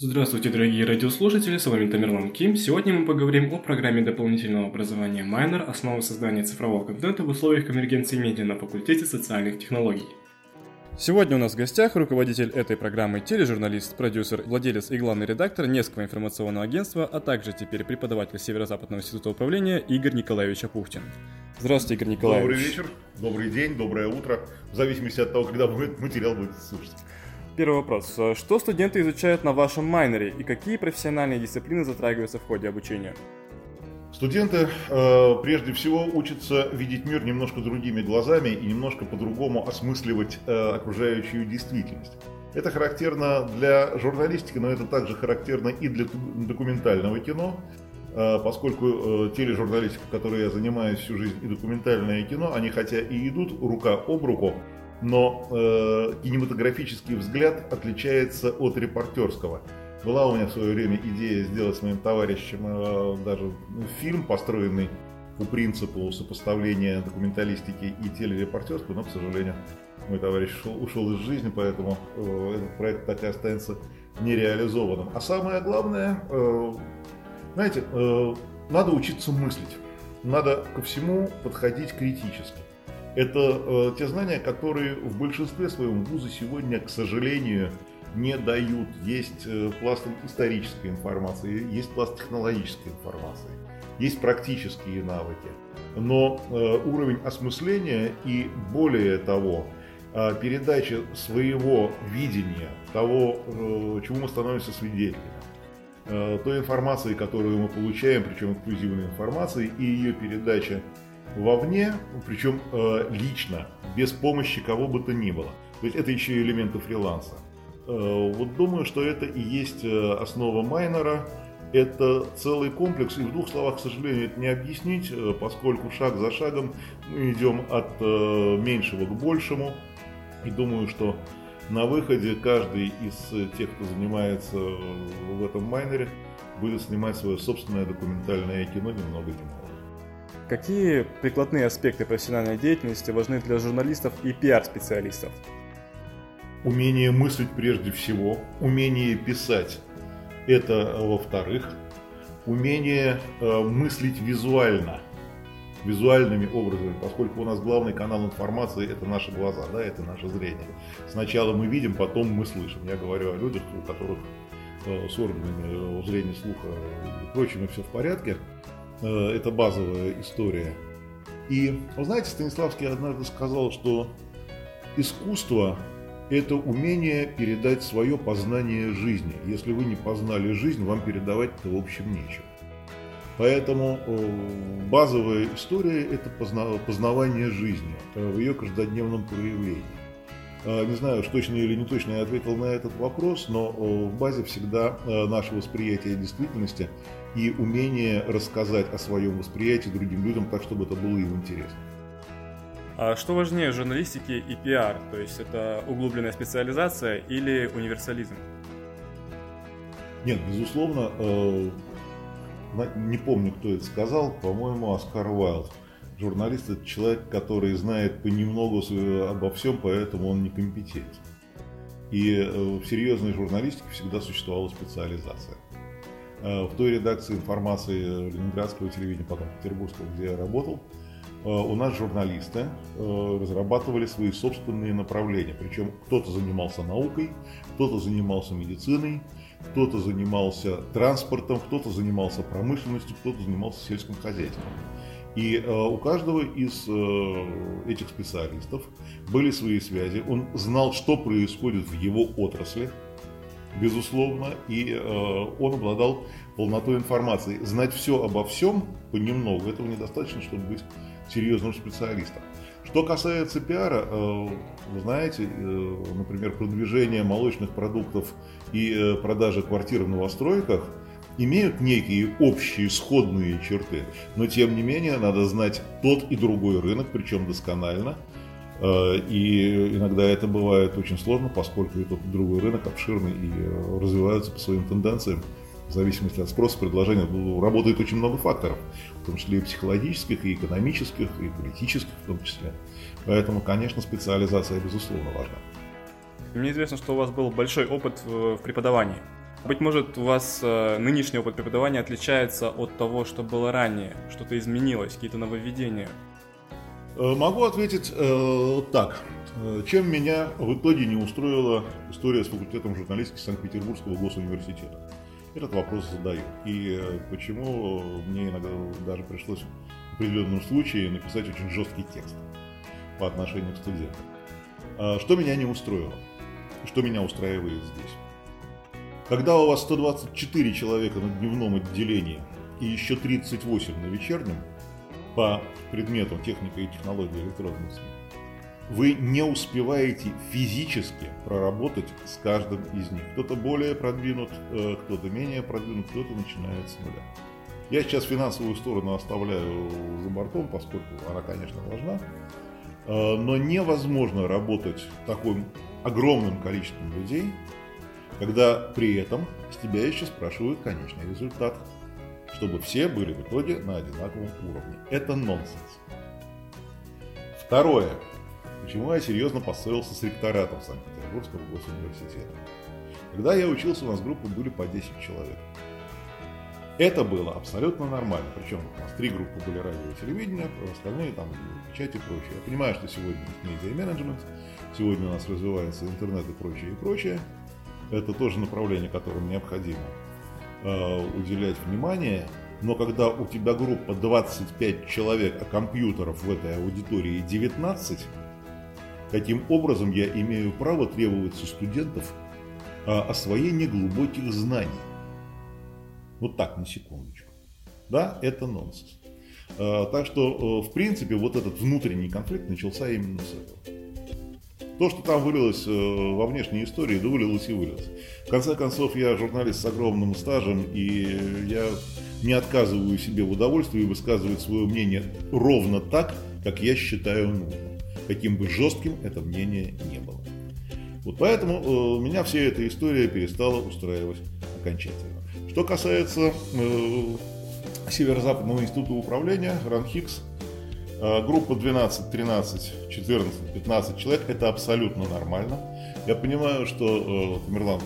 Здравствуйте, дорогие радиослушатели, с вами Тамерлан Ким. Сегодня мы поговорим о программе дополнительного образования Майнер «Основы создания цифрового контента в условиях конвергенции медиа» на факультете социальных технологий. Сегодня у нас в гостях руководитель этой программы, тележурналист, продюсер, владелец и главный редактор Невского информационного агентства, а также теперь преподаватель Северо-Западного института управления Игорь Николаевич Апухтин. Здравствуйте, Игорь Николаевич. Добрый вечер, добрый день, доброе утро, в зависимости от того, когда вы материал будете слушать. Первый вопрос. Что студенты изучают на вашем майнере и какие профессиональные дисциплины затрагиваются в ходе обучения? Студенты э, прежде всего учатся видеть мир немножко другими глазами и немножко по-другому осмысливать э, окружающую действительность. Это характерно для журналистики, но это также характерно и для документального кино, э, поскольку э, тележурналистика, которой я занимаюсь всю жизнь, и документальное кино, они хотя и идут рука об руку, но э, кинематографический взгляд отличается от репортерского. Была у меня в свое время идея сделать с моим товарищем э, даже ну, фильм, построенный по принципу сопоставления документалистики и телерепортерства, но, к сожалению, мой товарищ ушел, ушел из жизни, поэтому э, этот проект так и останется нереализованным. А самое главное, э, знаете, э, надо учиться мыслить. Надо ко всему подходить критически. Это э, те знания, которые в большинстве своем вузы сегодня, к сожалению, не дают. Есть э, пласт исторической информации, есть пласт технологической информации, есть практические навыки. Но э, уровень осмысления и более того, э, передача своего видения, того, э, чему мы становимся свидетелями, э, той информации, которую мы получаем, причем инклюзивной информации, и ее передача вовне, причем э, лично, без помощи кого бы то ни было. То есть это еще и элементы фриланса. Э, вот думаю, что это и есть э, основа майнера. Это целый комплекс, и в двух словах, к сожалению, это не объяснить, э, поскольку шаг за шагом мы идем от э, меньшего к большему. И думаю, что на выходе каждый из тех, кто занимается в этом майнере, будет снимать свое собственное документальное кино немного немного. Какие прикладные аспекты профессиональной деятельности важны для журналистов и пиар-специалистов? Умение мыслить прежде всего, умение писать – это во-вторых, умение э, мыслить визуально, визуальными образами, поскольку у нас главный канал информации – это наши глаза, да, это наше зрение. Сначала мы видим, потом мы слышим. Я говорю о людях, у которых э, с органами зрения, слуха и прочими все в порядке – Э, это базовая история. И, вы знаете, Станиславский однажды сказал, что искусство – это умение передать свое познание жизни. Если вы не познали жизнь, вам передавать-то в общем нечего. Поэтому э, базовая история – это познавание жизни э, в ее каждодневном проявлении. Не знаю, уж точно или не точно я ответил на этот вопрос, но в базе всегда наше восприятие действительности и умение рассказать о своем восприятии другим людям так, чтобы это было им интересно. А что важнее журналистики и пиар? То есть это углубленная специализация или универсализм? Нет, безусловно, э, не помню, кто это сказал, по-моему, Оскар Уайлд. Журналист – это человек, который знает понемногу обо всем, поэтому он некомпетентен. И э, в серьезной журналистике всегда существовала специализация. Э, в той редакции информации Ленинградского телевидения, потом Петербургского, где я работал, э, у нас журналисты э, разрабатывали свои собственные направления. Причем кто-то занимался наукой, кто-то занимался медициной, кто-то занимался транспортом, кто-то занимался промышленностью, кто-то занимался сельским хозяйством. И у каждого из этих специалистов были свои связи. Он знал, что происходит в его отрасли, безусловно, и э, он обладал полнотой информации. Знать все обо всем понемногу, этого недостаточно, чтобы быть серьезным специалистом. Что касается пиара, э, вы знаете, э, например, продвижение молочных продуктов и э, продажи квартир в новостройках имеют некие общие сходные черты, но тем не менее надо знать тот и другой рынок, причем досконально, Э, и иногда это бывает очень сложно, поскольку этот другой рынок обширный и э, развивается по своим тенденциям. В зависимости от спроса, предложения работает очень много факторов, в том числе и психологических, и экономических, и политических в том числе. Поэтому, конечно, специализация безусловно важна. Мне известно, что у вас был большой опыт в преподавании. Быть может, у вас э, нынешний опыт преподавания отличается от того, что было ранее? Что-то изменилось, какие-то нововведения? Э, могу ответить э, так. Э, чем меня в итоге не устроила история с факультетом журналистики Санкт-Петербургского госуниверситета? Этот вопрос задаю. И почему мне иногда даже пришлось в определенном случае написать очень жесткий текст по отношению к студентам. Что меня не устроило? Что меня устраивает здесь? Когда у вас 124 человека на дневном отделении и еще 38 на вечернем по предметам техника и технология электронных СМИ, вы не успеваете физически проработать с каждым из них. Кто-то более продвинут, э, кто-то менее продвинут, кто-то начинает с нуля. Я сейчас финансовую сторону оставляю за бортом, поскольку она, конечно, важна. Э, но невозможно работать таким огромным количеством людей, когда при этом с тебя еще спрашивают конечный результат, чтобы все были в итоге на одинаковом уровне. Это нонсенс. Второе. Почему я серьезно поссорился с ректоратом Санкт-Петербургского госуниверситета? Когда я учился, у нас группы были по 10 человек. Это было абсолютно нормально. Причем у нас три группы были радио и телевидение, остальные там печать и прочее. Я понимаю, что сегодня медиа-менеджмент, сегодня у нас развивается интернет и прочее, и прочее это тоже направление, которому необходимо э, уделять внимание. Но когда у тебя группа 25 человек, а компьютеров в этой аудитории 19, каким образом я имею право требовать со студентов э, освоения глубоких знаний? Вот так, на секундочку. Да, это нонсенс. Э, так что, э, в принципе, вот этот внутренний конфликт начался именно с этого. То, что там вылилось э, во внешней истории, да вылилось и вылилось. В конце концов, я журналист с огромным стажем, и я не отказываю себе в удовольствии высказывать свое мнение ровно так, как я считаю нужным, каким бы жестким это мнение не было. Вот поэтому э, меня вся эта история перестала устраивать окончательно. Что касается э, Северо-Западного института управления, РАНХИКС, Э, группа 12, 13, 14, 15 человек – это абсолютно нормально. Я понимаю, что, э, Тамерлан,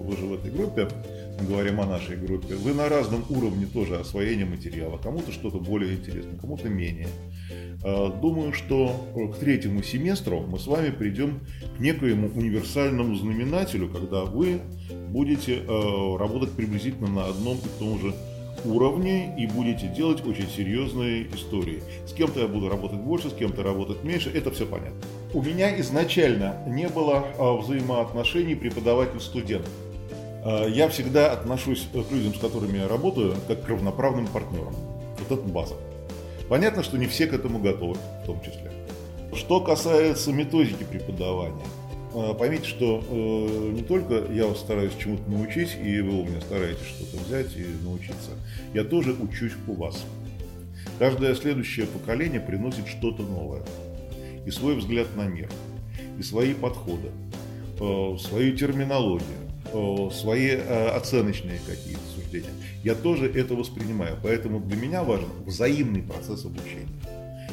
вы же в этой группе, мы говорим о нашей группе, вы на разном уровне тоже освоения материала. Кому-то что-то более интересно, кому-то менее. Э, думаю, что к третьему семестру мы с вами придем к некоему универсальному знаменателю, когда вы будете работать приблизительно на одном и том же уровне и будете делать очень серьезные истории. С кем-то я буду работать больше, с кем-то работать меньше, это все понятно. У меня изначально не было а, взаимоотношений преподаватель-студент. А, я всегда отношусь к людям, с которыми я работаю, как к равноправным партнерам. Вот это база. Понятно, что не все к этому готовы, в том числе. Что касается методики преподавания, поймите, что э, не только я вас стараюсь чему-то научить, и вы у меня стараетесь что-то взять и научиться, я тоже учусь у вас. Каждое следующее поколение приносит что-то новое. И свой взгляд на мир, и свои подходы, э, свою терминологию, э, свои оценочные какие-то суждения. Я тоже это воспринимаю. Поэтому для меня важен взаимный процесс обучения.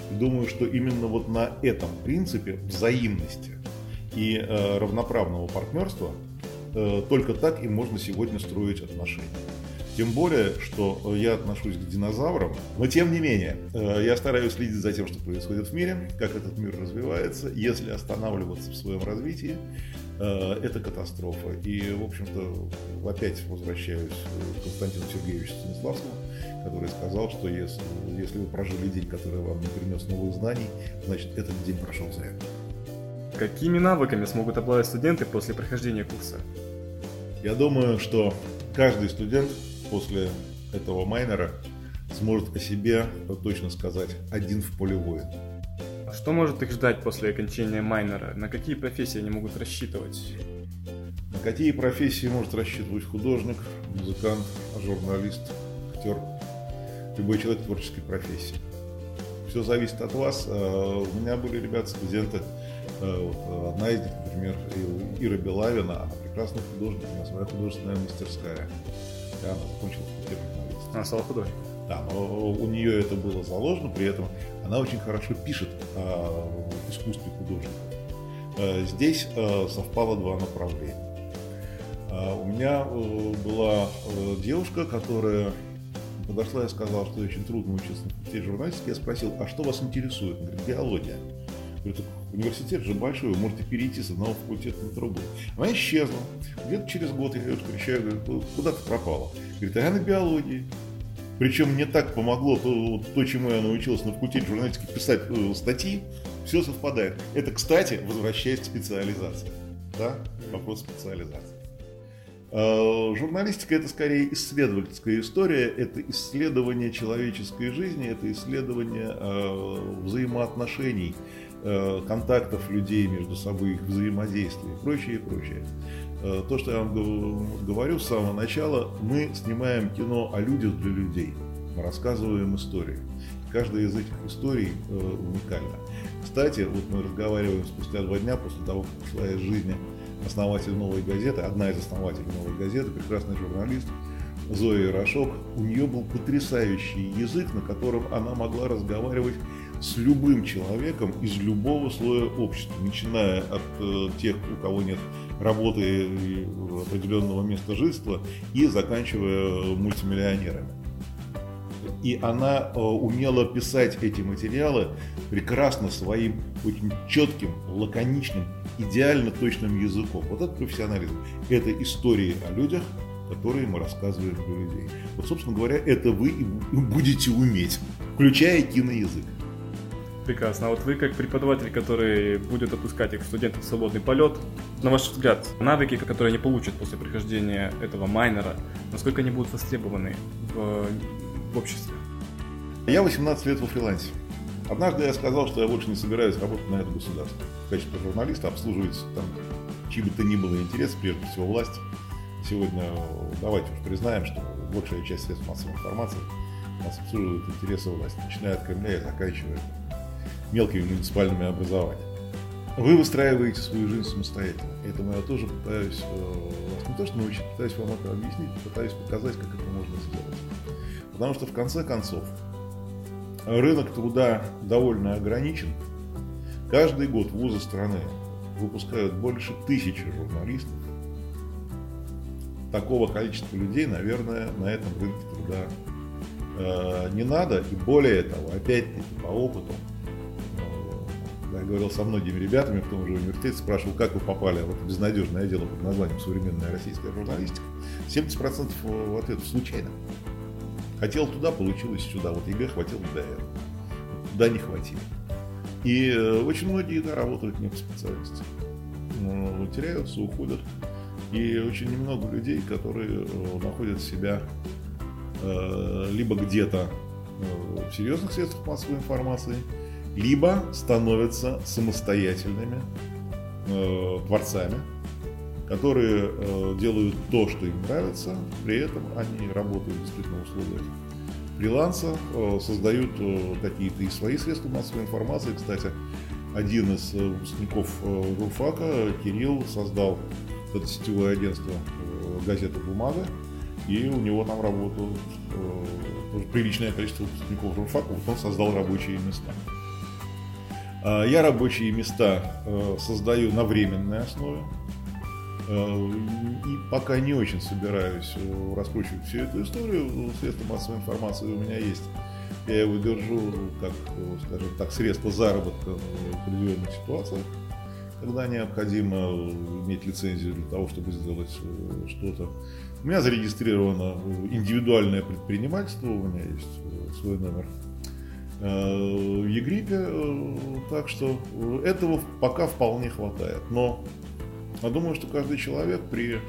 И думаю, что именно вот на этом принципе взаимности и э, равноправного партнерства, э, только так и можно сегодня строить отношения. Тем более, что я отношусь к динозаврам, но тем не менее, э, я стараюсь следить за тем, что происходит в мире, как этот мир развивается. Если останавливаться в своем развитии, э, это катастрофа. И, в общем-то, опять возвращаюсь к Константину Сергеевичу Станиславскому, который сказал, что если, если вы прожили день, который вам не принес новых знаний, значит, этот день прошел зря. Какими навыками смогут обладать студенты после прохождения курса? Я думаю, что каждый студент после этого майнера сможет о себе точно сказать один в поле воин. А что может их ждать после окончания майнера? На какие профессии они могут рассчитывать? На какие профессии может рассчитывать художник, музыкант, журналист, актер, любой человек творческой профессии? Все зависит от вас. А, у меня были ребята, студенты, Э, вот, э, одна из них, например, Ира Белавина, она прекрасный художник, у нее своя художественная мастерская. И она закончила факультет. Она стала художником. Да, но у нее это было заложено, при этом она очень хорошо пишет о искусстве художника. Э, здесь совпало два направления. У меня э, была э, девушка, которая подошла и сказала, что очень трудно учиться на факультете журналистики. Я спросил, а что вас интересует? Она говорит, биология. Говорю, университет же большой, вы можете перейти с одного факультета на другой. Она исчезла. Где-то через год я ее встречаю, говорю, куда ты пропала? Говорит, а я на биологии. Причем мне так помогло то, то, чему я научился на факультете журналистики, писать э, статьи, все совпадает. Это, кстати, возвращаясь к специализации. Да? Вопрос специализации. Э, журналистика это скорее исследовательская история, это исследование человеческой жизни, это исследование э, взаимоотношений, контактов людей между собой, их взаимодействия и прочее, и прочее. То, что я вам говорю с самого начала, мы снимаем кино о людях для людей, мы рассказываем истории. Каждая из этих историй уникальна. Кстати, вот мы разговариваем спустя два дня после того, как ушла из жизни основатель «Новой газеты», одна из основателей «Новой газеты», прекрасный журналист Зоя Ярошок. У нее был потрясающий язык, на котором она могла разговаривать с любым человеком из любого слоя общества, начиная от э, тех, у кого нет работы определенного места жительства, и заканчивая мультимиллионерами. И она э, умела писать эти материалы прекрасно своим очень четким, лаконичным, идеально точным языком. Вот это профессионализм. Это истории о людях, которые мы рассказываем для людей. Вот, собственно говоря, это вы и будете уметь, включая киноязык. Прекрасно. А вот вы, как преподаватель, который будет отпускать их студентов в свободный полет, на ваш взгляд, навыки, которые они получат после прохождения этого майнера, насколько они будут востребованы в, в обществе? Я 18 лет во фрилансе. Однажды я сказал, что я больше не собираюсь работать на это государство. В качестве журналиста обслуживать там чьи бы то ни было интерес, прежде всего власть. Сегодня давайте уж признаем, что большая часть средств массовой информации нас обслуживает интересы власти, начиная от Кремля и заканчивая мелкими муниципальными образованиями. Вы выстраиваете свою жизнь самостоятельно. Этому я тоже пытаюсь э, вас не то что научить, пытаюсь вам это объяснить, пытаюсь показать, как это можно сделать. Потому что в конце концов рынок труда довольно ограничен. Каждый год вузы страны выпускают больше тысячи журналистов. Такого количества людей, наверное, на этом рынке труда э, не надо. И более того, опять-таки по опыту, э, я говорил со многими ребятами в том же университете, спрашивал, как вы попали в это безнадежное дело под названием «Современная российская журналистика». 70% в ответ случайно. Хотел туда, получилось сюда. Вот ЕГЭ хватило для этого. Туда не хватило. И э, очень многие да, работают не по специальности. Но теряются, уходят. И очень немного людей, которые э, находят себя э, либо где-то в серьезных средствах массовой информации, либо становятся самостоятельными творцами, которые э, делают то, что им нравится, при этом они работают действительно в условиях фриланса, э, создают э, какие-то и свои средства массовой информации. Кстати, один из э, выпускников э, журфака, Кирилл, создал это сетевое агентство э, газеты «Бумага», и у него там работают э, приличное количество выпускников журфака, вот он создал рабочие места. А я рабочие места э, создаю на временной основе, Э, и пока не очень собираюсь э, раскручивать всю эту историю, ну, средства массовой информации у меня есть. Я его держу, как, скажем так, средство заработка в определенных ситуациях, когда необходимо иметь лицензию для того, чтобы сделать что-то. У меня зарегистрировано индивидуальное предпринимательство, у меня есть свой номер Егрипе, так что этого пока вполне хватает. Но я думаю, что каждый человек при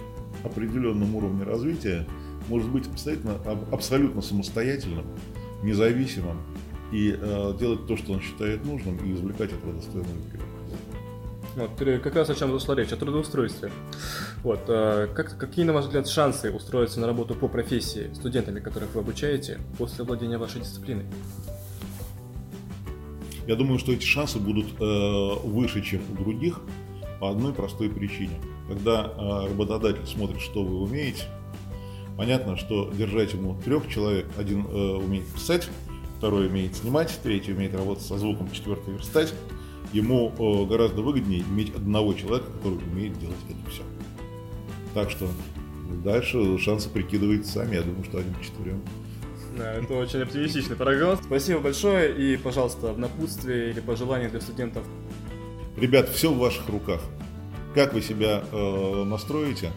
определенном уровне развития может быть абсолютно, абсолютно самостоятельным, независимым и э, делать то, что он считает нужным, и извлекать этого достойную выгоду. Вот, как раз о чем зашла речь, о трудоустройстве. Вот, э, как, какие, на ваш взгляд, шансы устроиться на работу по профессии студентами, которых вы обучаете, после владения вашей дисциплиной? Я думаю, что эти шансы будут э, выше, чем у других, по одной простой причине. Когда э, работодатель смотрит, что вы умеете, понятно, что держать ему трех человек, один э, умеет писать, второй умеет снимать, третий умеет работать со звуком, четвертый верстать, ему гораздо выгоднее иметь одного человека, который умеет делать это все. Так что Дальше шансы прикидываете сами, я думаю, что один к четырем. Да, это очень оптимистичный прогноз. Спасибо большое и, пожалуйста, в напутствие или пожелания для студентов. Ребят, все в ваших руках. Как вы себя э, настроите,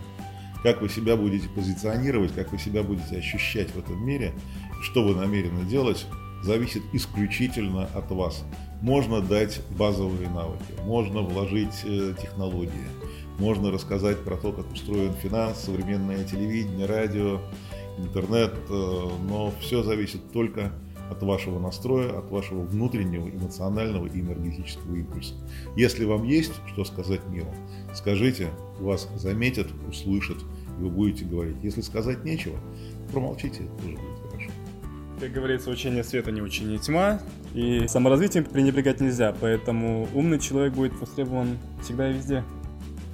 как вы себя будете позиционировать, как вы себя будете ощущать в этом мире, что вы намерены делать, зависит исключительно от вас. Можно дать базовые навыки, можно вложить э, технологии, можно рассказать про то, как устроен финанс, современное телевидение, радио, интернет, э, но все зависит только от вашего настроя, от вашего внутреннего эмоционального и энергетического импульса. Если вам есть что сказать миру, скажите, вас заметят, услышат, и вы будете говорить. Если сказать нечего, промолчите, это тоже будет хорошо. Как говорится, учение света не учение тьма, и саморазвитием пренебрегать нельзя, поэтому умный человек будет востребован всегда и везде.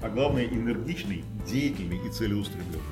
А главное, энергичный, деятельный и целеустремленный.